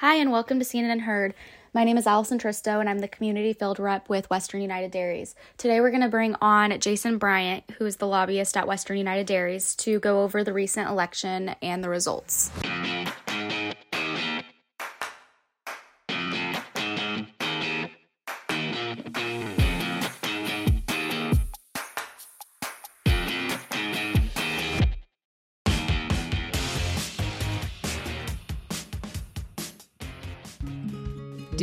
Hi, and welcome to Seen and Heard. My name is Allison Tristo, and I'm the community field rep with Western United Dairies. Today, we're going to bring on Jason Bryant, who is the lobbyist at Western United Dairies, to go over the recent election and the results.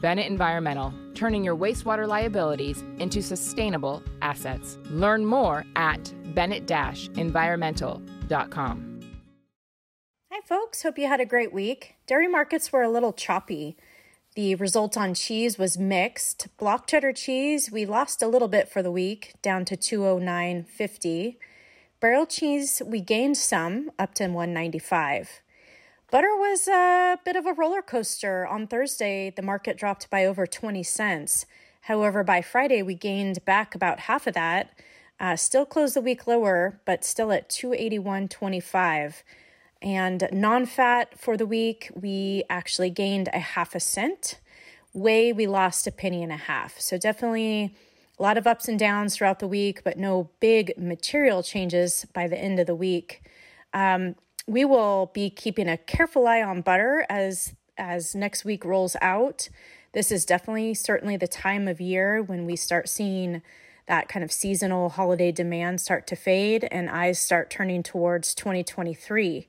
Bennett Environmental, turning your wastewater liabilities into sustainable assets. Learn more at bennett-environmental.com. Hi, folks. Hope you had a great week. Dairy markets were a little choppy. The result on cheese was mixed. Block cheddar cheese, we lost a little bit for the week, down to 209.50. Barrel cheese, we gained some, up to 195. Butter was a bit of a roller coaster. On Thursday, the market dropped by over 20 cents. However, by Friday, we gained back about half of that. Uh, still closed the week lower, but still at 281.25. And non fat for the week, we actually gained a half a cent. Whey, we lost a penny and a half. So definitely a lot of ups and downs throughout the week, but no big material changes by the end of the week. Um, we will be keeping a careful eye on butter as as next week rolls out. This is definitely certainly the time of year when we start seeing that kind of seasonal holiday demand start to fade and eyes start turning towards 2023.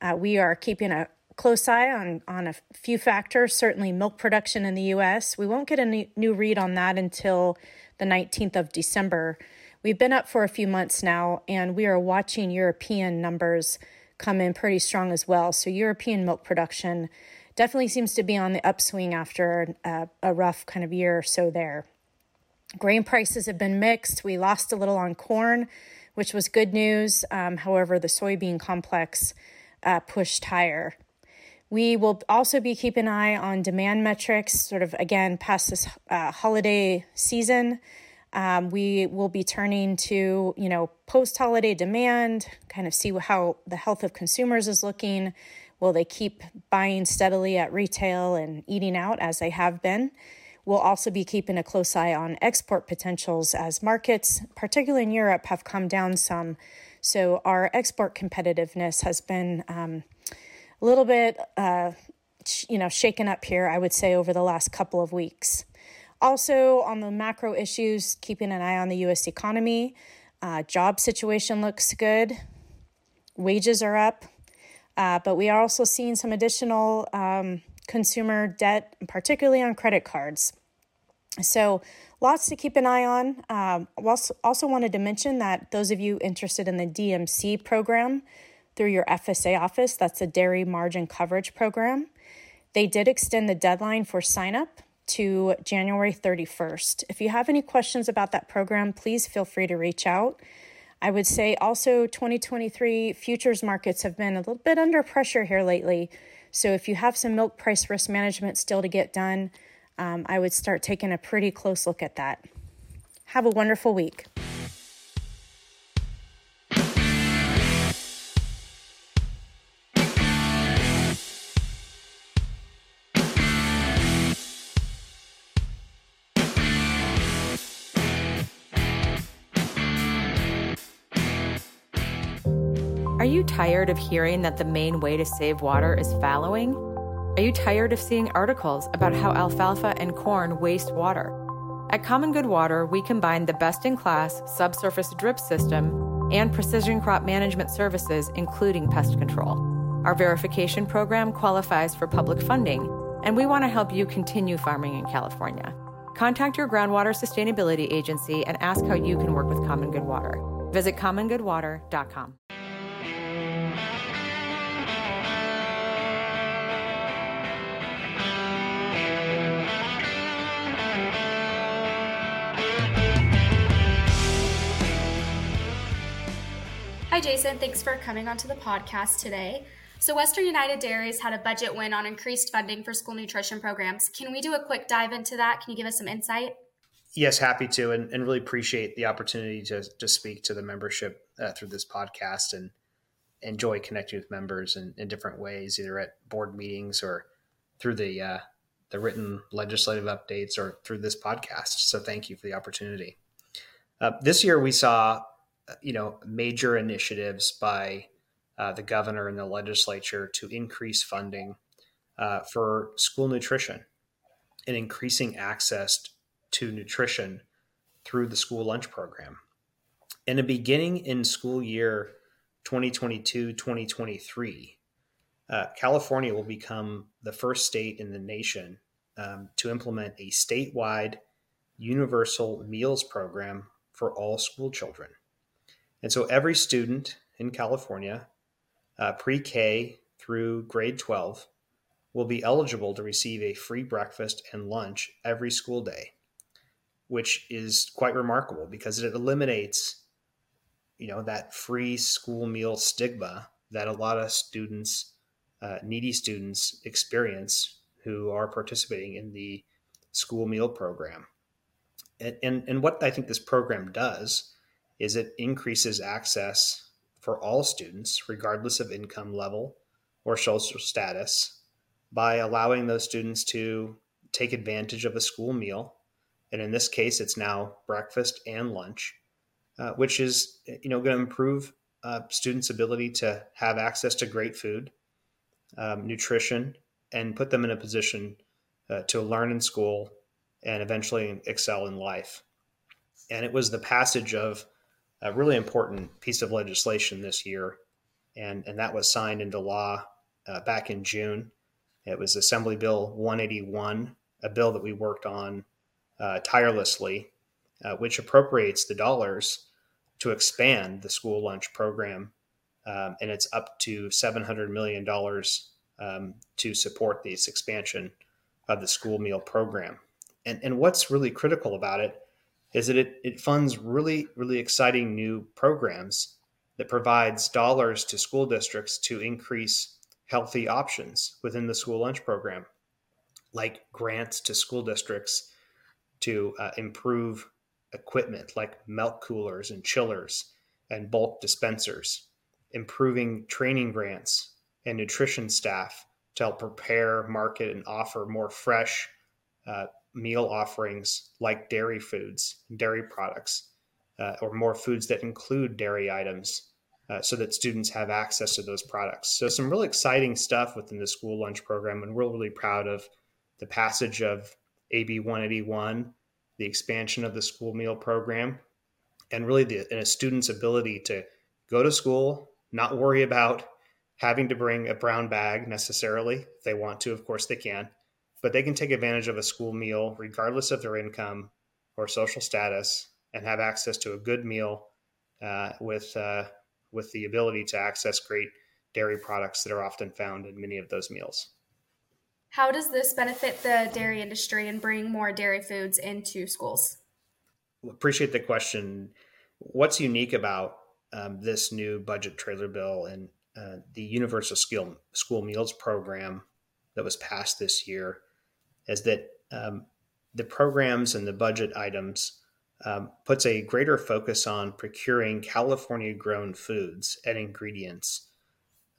Uh, we are keeping a close eye on, on a few factors, certainly milk production in the US. We won't get a new read on that until the 19th of December. We've been up for a few months now, and we are watching European numbers come in pretty strong as well. So European milk production definitely seems to be on the upswing after a, a rough kind of year or so there. Grain prices have been mixed. We lost a little on corn, which was good news. Um, however, the soybean complex uh, pushed higher. We will also be keeping an eye on demand metrics, sort of again past this uh, holiday season. Um, we will be turning to, you know, post holiday demand, kind of see how the health of consumers is looking. Will they keep buying steadily at retail and eating out as they have been? We'll also be keeping a close eye on export potentials as markets, particularly in Europe, have come down some. So our export competitiveness has been um, a little bit, uh, you know, shaken up here. I would say over the last couple of weeks. Also, on the macro issues, keeping an eye on the US economy. Uh, job situation looks good, wages are up, uh, but we are also seeing some additional um, consumer debt, particularly on credit cards. So, lots to keep an eye on. Um, also, also wanted to mention that those of you interested in the DMC program through your FSA office, that's a dairy margin coverage program, they did extend the deadline for sign up to January 31st. If you have any questions about that program, please feel free to reach out. I would say also 2023 futures markets have been a little bit under pressure here lately. So if you have some milk price risk management still to get done, um, I would start taking a pretty close look at that. Have a wonderful week. Tired of hearing that the main way to save water is fallowing? Are you tired of seeing articles about how alfalfa and corn waste water? At Common Good Water, we combine the best in class subsurface drip system and precision crop management services, including pest control. Our verification program qualifies for public funding, and we want to help you continue farming in California. Contact your groundwater sustainability agency and ask how you can work with Common Good Water. Visit commongoodwater.com. Hi, Jason. Thanks for coming onto the podcast today. So, Western United Dairies had a budget win on increased funding for school nutrition programs. Can we do a quick dive into that? Can you give us some insight? Yes, happy to, and, and really appreciate the opportunity to, to speak to the membership uh, through this podcast and enjoy connecting with members in, in different ways, either at board meetings or through the uh, the written legislative updates or through this podcast. So, thank you for the opportunity. Uh, this year, we saw, you know, major initiatives by uh, the governor and the legislature to increase funding uh, for school nutrition and increasing access to nutrition through the school lunch program. In the beginning in school year 2022 2023, uh, California will become the first state in the nation um, to implement a statewide universal meals program for all school children. And so every student in California uh, pre K through grade 12 will be eligible to receive a free breakfast and lunch every school day, which is quite remarkable because it eliminates, you know, that free school meal stigma that a lot of students, uh, needy students, experience who are participating in the school meal program. And, and, and what I think this program does is it increases access for all students, regardless of income level or social status, by allowing those students to take advantage of a school meal. And in this case, it's now breakfast and lunch, uh, which is you know going to improve uh, students' ability to have access to great food, um, nutrition, and put them in a position uh, to learn in school and eventually excel in life. And it was the passage of a really important piece of legislation this year, and, and that was signed into law uh, back in June. It was Assembly Bill 181, a bill that we worked on uh, tirelessly, uh, which appropriates the dollars to expand the school lunch program, um, and it's up to $700 million um, to support this expansion of the school meal program. And, and what's really critical about it is that it, it funds really, really exciting new programs that provides dollars to school districts to increase healthy options within the school lunch program, like grants to school districts to uh, improve equipment like milk coolers and chillers and bulk dispensers, improving training grants and nutrition staff to help prepare, market, and offer more fresh, uh, meal offerings like dairy foods, dairy products, uh, or more foods that include dairy items uh, so that students have access to those products. So, some really exciting stuff within the school lunch program, and we're really proud of the passage of AB 181, the expansion of the school meal program, and really the, and a student's ability to go to school, not worry about having to bring a brown bag necessarily. If they want to, of course, they can but they can take advantage of a school meal regardless of their income or social status and have access to a good meal uh, with uh, with the ability to access great dairy products that are often found in many of those meals. How does this benefit the dairy industry and bring more dairy foods into schools? Appreciate the question. What's unique about um, this new budget trailer bill and uh, the Universal School, School Meals program that was passed this year is that um, the programs and the budget items um, puts a greater focus on procuring California grown foods and ingredients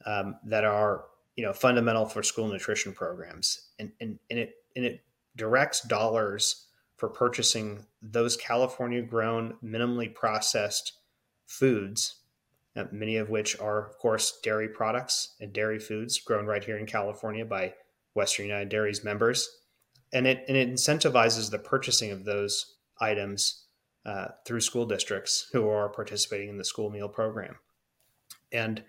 um, that are you know fundamental for school nutrition programs. And, and, and it and it directs dollars for purchasing those California grown minimally processed foods uh, many of which are of course dairy products and dairy foods grown right here in California by Western United Dairies members and it and it incentivizes the purchasing of those items uh, through school districts who are participating in the school meal program. And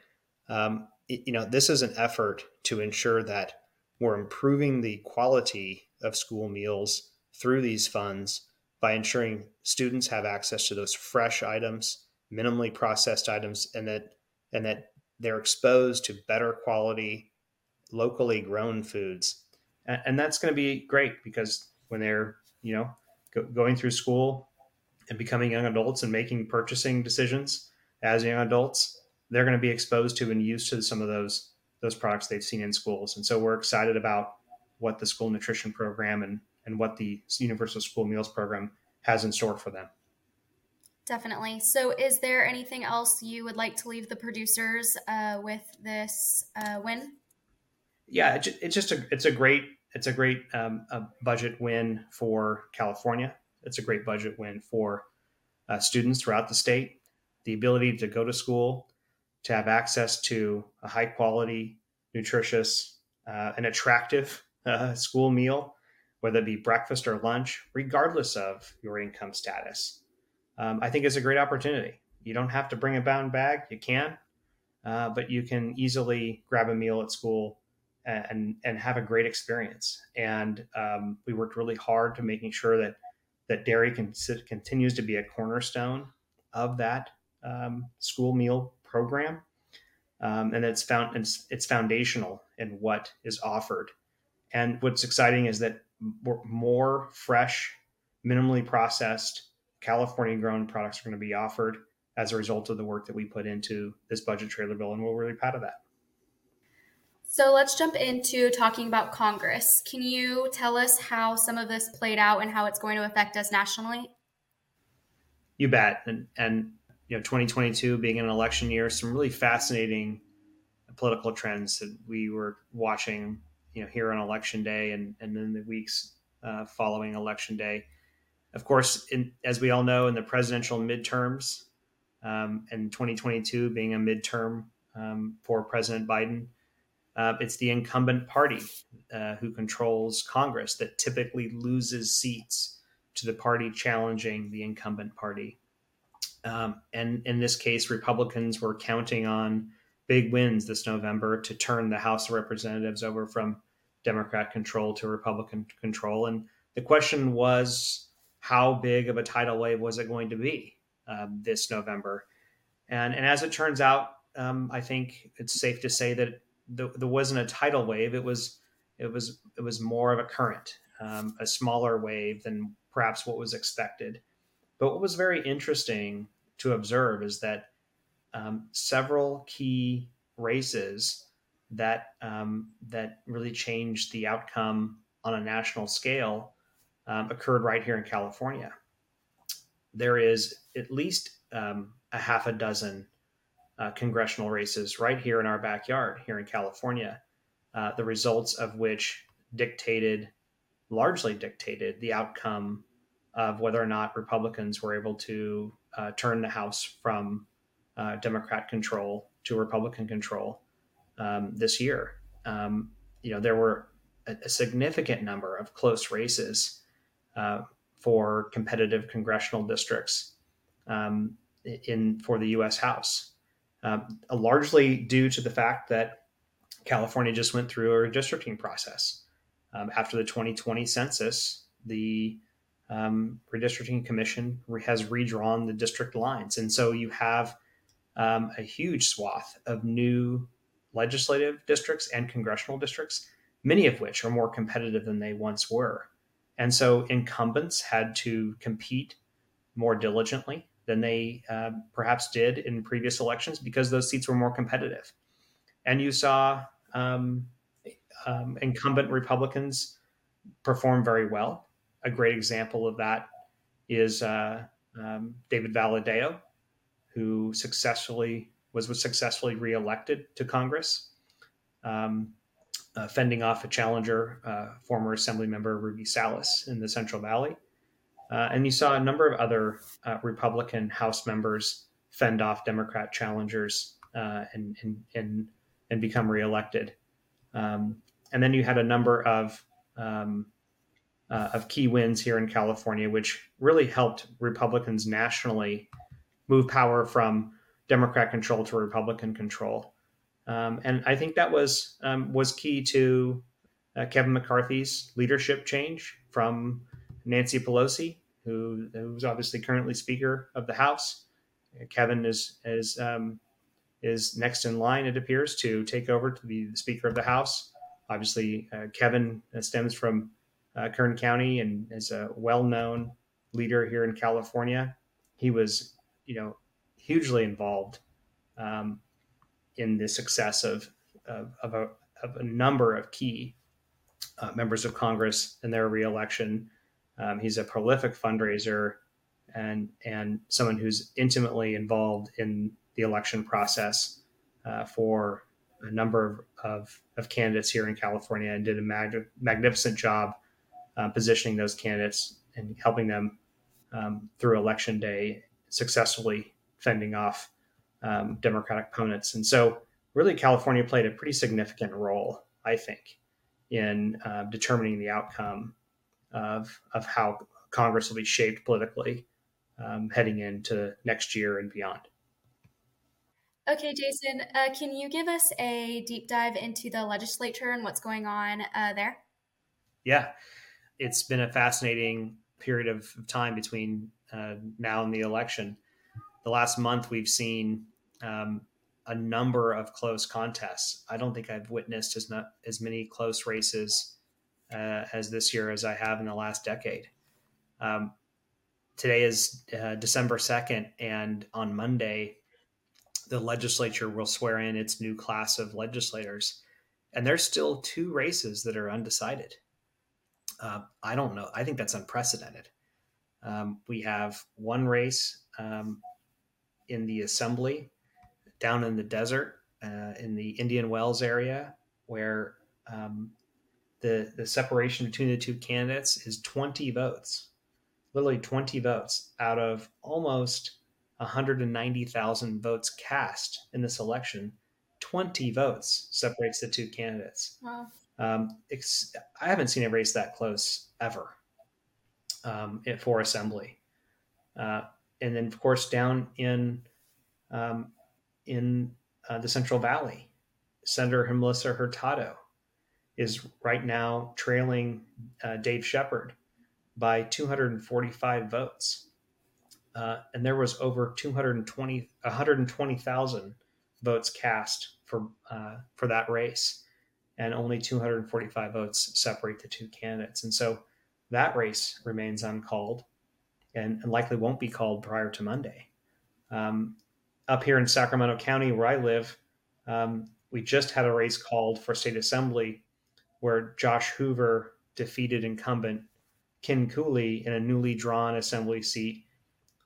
um, it, you know, this is an effort to ensure that we're improving the quality of school meals through these funds by ensuring students have access to those fresh items, minimally processed items, and that and that they're exposed to better quality, locally grown foods and, that's going to be great because when they're you know go, going through school and becoming young adults and making purchasing decisions as young adults they're going to be exposed to and used to some of those those products they've seen in schools. And so we're excited about what the school nutrition program and and what the Universal School Meals program has in store for them. Definitely. So, is there anything else you would like to leave the producers uh, with this uh, win? Yeah, it's just a it's a great it's a great um, a budget win for California. It's a great budget win for uh, students throughout the state. The ability to go to school, to have access to a high quality, nutritious, uh, and attractive uh, school meal, whether it be breakfast or lunch, regardless of your income status um, I think is a great opportunity. You don't have to bring a bound bag. You can, uh, but you can easily grab a meal at school and and have a great experience. And um, we worked really hard to making sure that that dairy can, continues to be a cornerstone of that um, school meal program, um, and it's found it's, it's foundational in what is offered. And what's exciting is that more fresh, minimally processed California grown products are going to be offered as a result of the work that we put into this budget trailer bill, and we're really proud of that. So let's jump into talking about Congress. Can you tell us how some of this played out and how it's going to affect us nationally? You bet. And, and you know, 2022 being an election year, some really fascinating political trends that we were watching, you know, here on election day and, and then the weeks uh, following election day. Of course, in, as we all know, in the presidential midterms, um, and 2022 being a midterm um, for President Biden, uh, it's the incumbent party uh, who controls Congress that typically loses seats to the party challenging the incumbent party. Um, and in this case, Republicans were counting on big wins this November to turn the House of Representatives over from Democrat control to Republican control. And the question was how big of a tidal wave was it going to be um, this November? And, and as it turns out, um, I think it's safe to say that there, there, wasn't a tidal wave. It was it was it was more of a current, um, a smaller wave than perhaps what was expected. But what was very interesting to observe is that um, several key races that um, that really changed the outcome on a national scale um, occurred right here in California. There is at least um, a half a dozen uh, congressional races right here in our backyard here in California, uh, the results of which dictated, largely dictated, the outcome of whether or not Republicans were able to uh, turn the House from uh, Democrat control to Republican control um, this year. Um, you know, there were a, a significant number of close races uh, for competitive congressional districts um, in for the U.S. House, uh, largely due to the fact that California just went through a redistricting process um, after the 2020 census. The um, redistricting commission has redrawn the district lines, and so you have um, a huge swath of new legislative districts and congressional districts, many of which are more competitive than they once were. And so incumbents had to compete more diligently than they uh, perhaps did in previous elections because those seats were more competitive. And you saw um, um, incumbent Republicans perform very well. A great example of that is uh, um, David Valadao, who successfully was, was successfully reelected to Congress. Um, uh, fending off a challenger, uh, former Assembly member Rudy Salas in the Central Valley. Uh, and you saw a number of other uh, Republican House members fend off Democrat challengers uh, and, and, and, and, become reelected. Um, and then you had a number of, um, uh, of key wins here in California, which really helped Republicans nationally move power from Democrat control to Republican control. Um, and I think that was um, was key to uh, Kevin McCarthy's leadership change from Nancy Pelosi, who who's obviously currently Speaker of the House. Kevin is is um, is next in line, it appears, to take over to be the Speaker of the House. Obviously, uh, Kevin stems from uh, Kern County and is a well-known leader here in California. He was, you know, hugely involved um, in the success of, of, of, a, of a number of key uh, members of Congress in their reelection. Um, he's a prolific fundraiser and and someone who's intimately involved in the election process uh, for a number of, of, of, candidates here in California and did a mag- magnificent job uh, positioning those candidates and helping them um, through election day successfully fending off um, Democratic opponents. And so, really, California played a pretty significant role, I think, in uh, determining the outcome of, of how Congress will be shaped politically um, heading into next year and beyond. Okay, Jason, uh, can you give us a deep dive into the legislature and what's going on uh, there? Yeah, it's been a fascinating period of time between uh, now and the election. The last month, we've seen um, a number of close contests. I don't think I've witnessed as not as many close races uh, as this year as I have in the last decade. Um, today is uh, December second, and on Monday, the legislature will swear in its new class of legislators, and there's still two races that are undecided. Uh, I don't know. I think that's unprecedented. Um, we have one race um, in the assembly down in the desert uh, in the Indian Wells area where um, the the separation between the two candidates is 20 votes, literally 20 votes out of almost 190,000 votes cast in this election. 20 votes separates the two candidates. Wow. Um, I haven't seen a race that close ever um, for assembly. Uh, and then, of course, down in um, in uh, the Central Valley. Senator Melissa Hurtado is right now trailing uh, Dave Shepard by 245 votes. Uh, and there was over 220, 120,000 votes cast for, uh, for that race. And only 245 votes separate the two candidates. And so that race remains uncalled and, and likely won't be called prior to Monday. Um, up here in Sacramento County, where I live, um, we just had a race called for state assembly where Josh Hoover defeated incumbent Ken Cooley in a newly drawn assembly seat.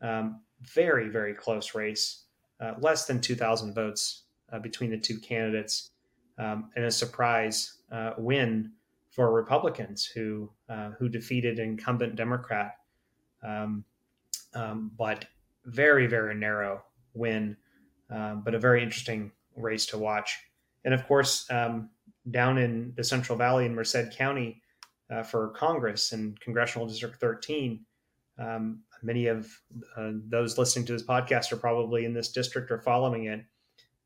Um, very, very close race, uh, less than 2,000 votes uh, between the two candidates, um, and a surprise uh, win for Republicans who uh, who defeated incumbent Democrat, um, um, but very, very narrow win, um, but a very interesting race to watch. And of course, um, down in the Central Valley in Merced County uh, for Congress and Congressional District 13, um, many of uh, those listening to this podcast are probably in this district or following it.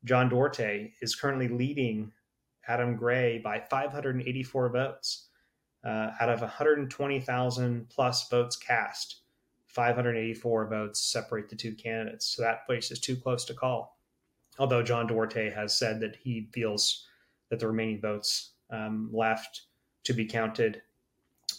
John Duarte is currently leading Adam Gray by 584 votes uh, out of 120,000 plus votes cast. 584 votes separate the two candidates. So that place is too close to call. Although John Duarte has said that he feels that the remaining votes um, left to be counted,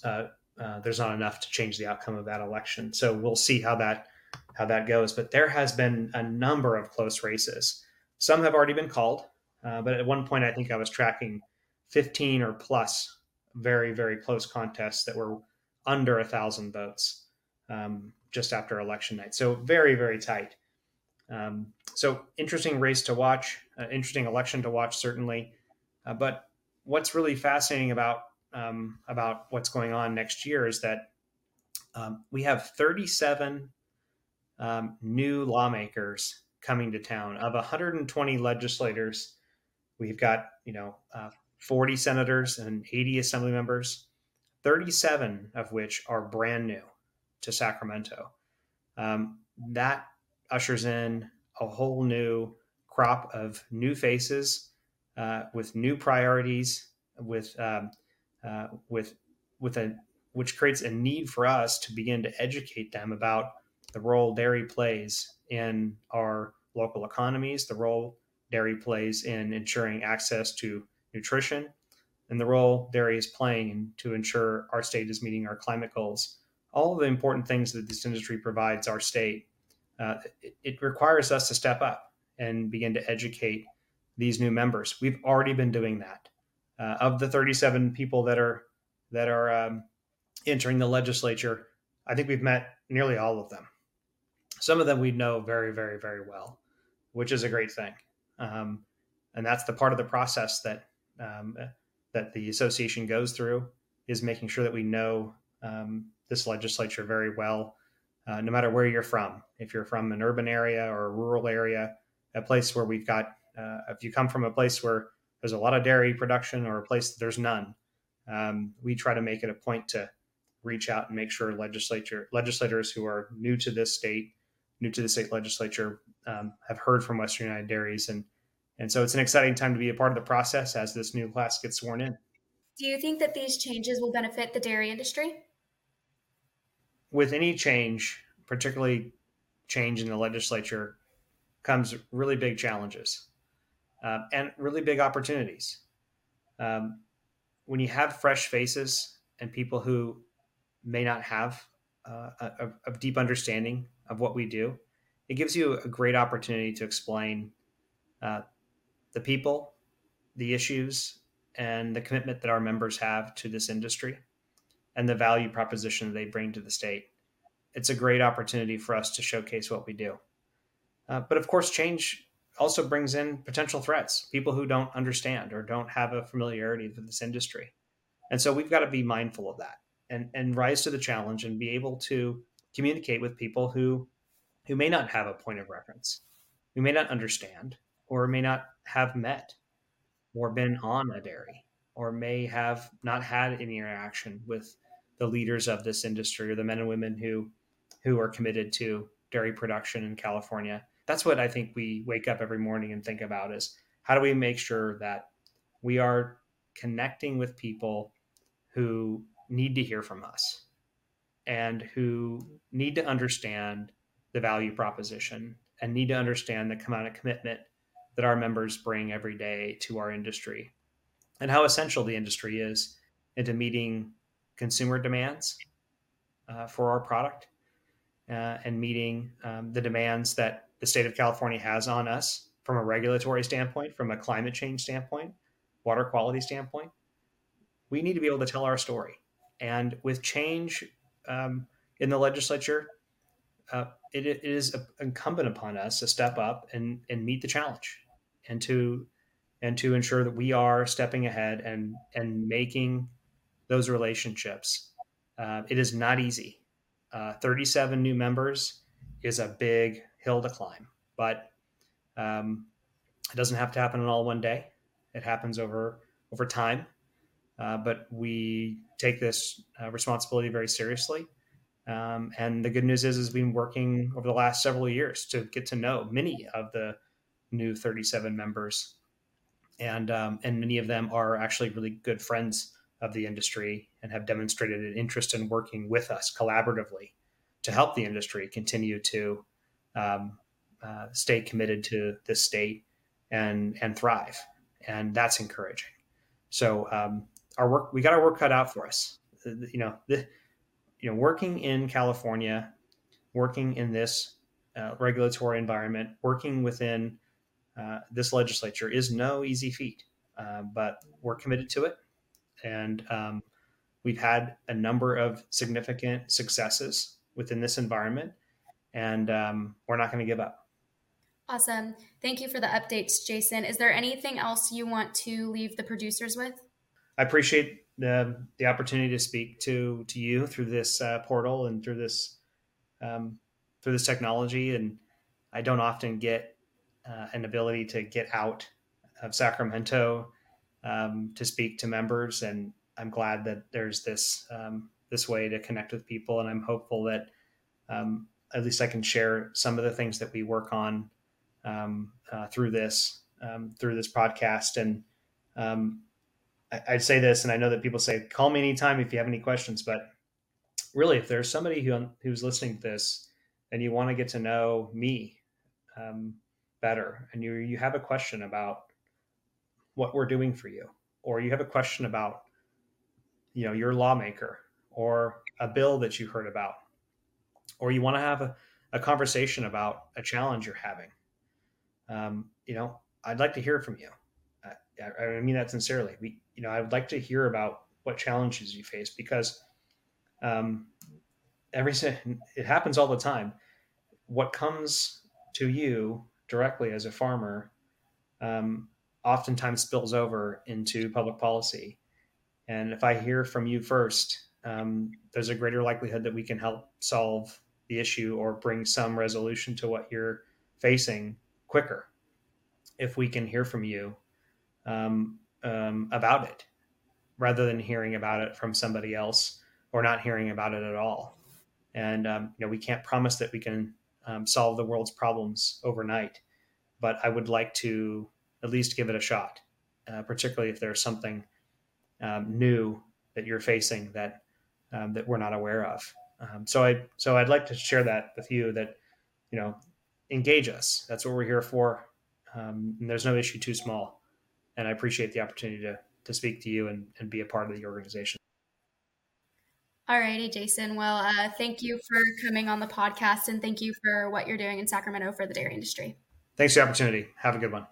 uh, uh, there's not enough to change the outcome of that election. So we'll see how that how that goes. But there has been a number of close races. Some have already been called, uh, but at one point I think I was tracking 15 or plus very very close contests that were under a thousand votes um, just after election night. So very, very tight. Um, so interesting race to watch, uh, interesting election to watch, certainly. Uh, but what's really fascinating about um, about what's going on next year is that um, we have 37 um, new lawmakers coming to town. Of 120 legislators, we've got you know uh, 40 senators and 80 assembly members, 37 of which are brand new to Sacramento. Um, that ushers in a whole new crop of new faces uh, with new priorities, with um, uh, with with a which creates a need for us to begin to educate them about the role dairy plays in our local economies, the role dairy plays in ensuring access to nutrition, and the role dairy is playing to ensure our state is meeting our climate goals. All of the important things that this industry provides our state, uh, it, it, requires us to step up and begin to educate these new members. We've already been doing that. Uh, of the 37 people that are that are um, entering the legislature, I think we've met nearly all of them. Some of them we know very, very, very well, which is a great thing. Um, and that's the part of the process that um, that the association goes through is making sure that we know um, this legislature very well, uh, no matter where you're from. If you're from an urban area or a rural area, a place where we've got, uh, if you come from a place where there's a lot of dairy production or a place that there's none, um, we try to make it a point to reach out and make sure legislature legislators who are new to this state, new to the state legislature, um, have heard from Western United Dairies and and so it's an exciting time to be a part of the process as this new class gets sworn in. Do you think that these changes will benefit the dairy industry? With any change, particularly change in the legislature, comes really big challenges uh, and really big opportunities. Um, when you have fresh faces and people who may not have uh, a, a, deep understanding of what we do, it gives you a great opportunity to explain uh, the people, the issues, and the commitment that our members have to this industry and the value proposition they bring to the state. It's a great opportunity for us to showcase what we do. Uh, but of course, change also brings in potential threats, people who don't understand or don't have a familiarity with this industry. And so we've got to be mindful of that and, and rise to the challenge and be able to communicate with people who who may not have a point of reference, who may not understand, or may not have met or been on a dairy or may have not had any interaction with the leaders of this industry or the men and women who who are committed to dairy production in California. That's what I think we wake up every morning and think about is how do we make sure that we are connecting with people who need to hear from us and who need to understand the value proposition and need to understand the amount of commitment that our members bring every day to our industry and how essential the industry is into meeting consumer demands uh, for our product uh, and meeting um, the demands that the state of California has on us from a regulatory standpoint, from a climate change standpoint, water quality standpoint. We need to be able to tell our story. And with change um, in the legislature, uh, it, it is incumbent upon us to step up and, and meet the challenge and to and to ensure that we are stepping ahead and and making those relationships. Uh, it is not easy. Uh, 37 new members is a big hill to climb, but um, it doesn't have to happen in all one day. It happens over over time. Uh, but we take this uh, responsibility very seriously. Um, and the good news is, is we've been working over the last several years to get to know many of the new 37 members, and um, and many of them are actually really good friends of the industry and have demonstrated an interest in working with us collaboratively to help the industry continue to um, uh, stay committed to this state and and thrive, and that's encouraging. So um, our work, we got our work cut out for us. You know, the, you know, working in California, working in this uh, regulatory environment, working within uh, this legislature is no easy feat, uh, but we're committed to it. And um, we've had a number of significant successes within this environment, and um, we're not going to give up. Awesome. Thank you for the updates, Jason. Is there anything else you want to leave the producers with? I appreciate the, the opportunity to speak to to you through this uh, portal and through this um, through this technology. And I don't often get uh, an ability to get out of Sacramento um, to speak to members. And I'm glad that there's this um, this way to connect with people. And I'm hopeful that um, at least I can share some of the things that we work on um, uh, through this um, through this podcast. And um, I, I'd say this, and I know that people say, "Call me anytime if you have any questions." But really, if there's somebody who who's listening to this and you want to get to know me, um, better and you you have a question about what we're doing for you or you have a question about you know your lawmaker or a bill that you heard about or you want to have a, a conversation about a challenge you're having um, you know I'd like to hear from you. I, I mean that sincerely. We, you know, I would like to hear about what challenges you face because um, every it happens all the time. What comes to you directly as a farmer um, oftentimes spills over into public policy. And if I hear from you first, um, there's a greater likelihood that we can help solve the issue or bring some resolution to what you're facing quicker if we can hear from you um, um, about it rather than hearing about it from somebody else or not hearing about it at all. And um, you know, we can't promise that we can um, solve the world's problems overnight, but I would like to at least give it a shot, uh, particularly if there's something um, new that you're facing that um, that we're not aware of. Um, so I so I'd like to share that with you that you know engage us. That's what we're here for. Um, there's no issue too small, and I appreciate the opportunity to to speak to you and, and be a part of the organization. All righty, Jason. Well, uh, thank you for coming on the podcast and thank you for what you're doing in Sacramento for the dairy industry. Thanks for the opportunity. Have a good one.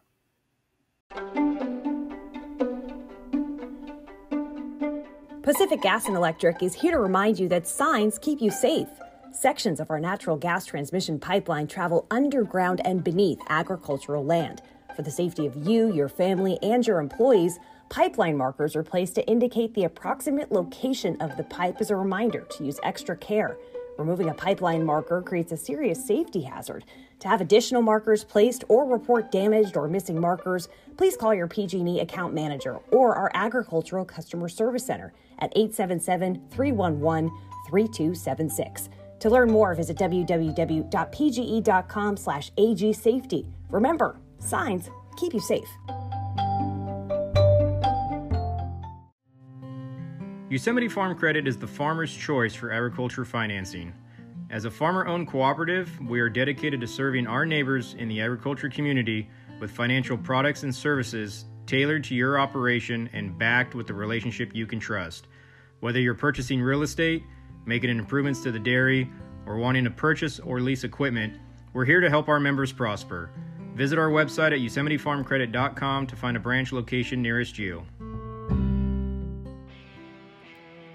Pacific Gas and Electric is here to remind you that signs keep you safe. Sections of our natural gas transmission pipeline travel underground and beneath agricultural land. For the safety of you, your family, and your employees, pipeline markers are placed to indicate the approximate location of the pipe as a reminder to use extra care. Removing a pipeline marker creates a serious safety hazard. To have additional markers placed or report damaged or missing markers, please call your PG&E account manager or our agricultural customer service center at 877-311-3276. To learn more, visit www.pge.com slash agsafety. Remember, signs keep you safe. Yosemite Farm Credit is the farmer's choice for agriculture financing. As a farmer owned cooperative, we are dedicated to serving our neighbors in the agriculture community with financial products and services tailored to your operation and backed with the relationship you can trust. Whether you're purchasing real estate, making improvements to the dairy, or wanting to purchase or lease equipment, we're here to help our members prosper. Visit our website at yosemitefarmcredit.com to find a branch location nearest you.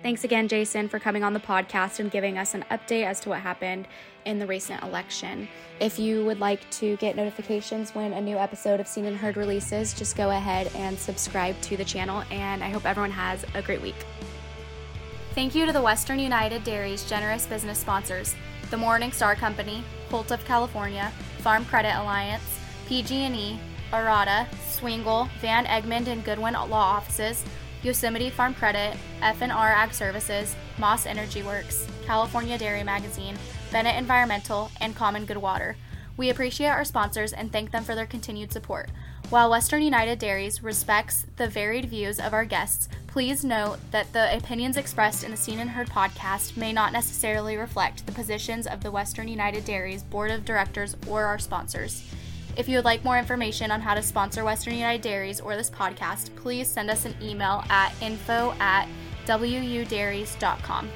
Thanks again, Jason, for coming on the podcast and giving us an update as to what happened in the recent election. If you would like to get notifications when a new episode of Seen and Heard releases, just go ahead and subscribe to the channel. And I hope everyone has a great week. Thank you to the Western United Dairies generous business sponsors: the Morning Star Company, Holt of California, Farm Credit Alliance, PG&E, Arata, Swingle, Van Egmond and Goodwin Law Offices. Yosemite Farm Credit, F&R Ag Services, Maas Energy Works, California Dairy Magazine, Bennett Environmental, and Common Good Water. We appreciate our sponsors and thank them for their continued support. While Western United Dairies respects the varied views of our guests, please note that the opinions expressed in the Seen and Heard podcast may not necessarily reflect the positions of the Western United Dairies Board of Directors or our sponsors. If you would like more information on how to sponsor Western United Dairies or this podcast, please send us an email at info at wudairies.com.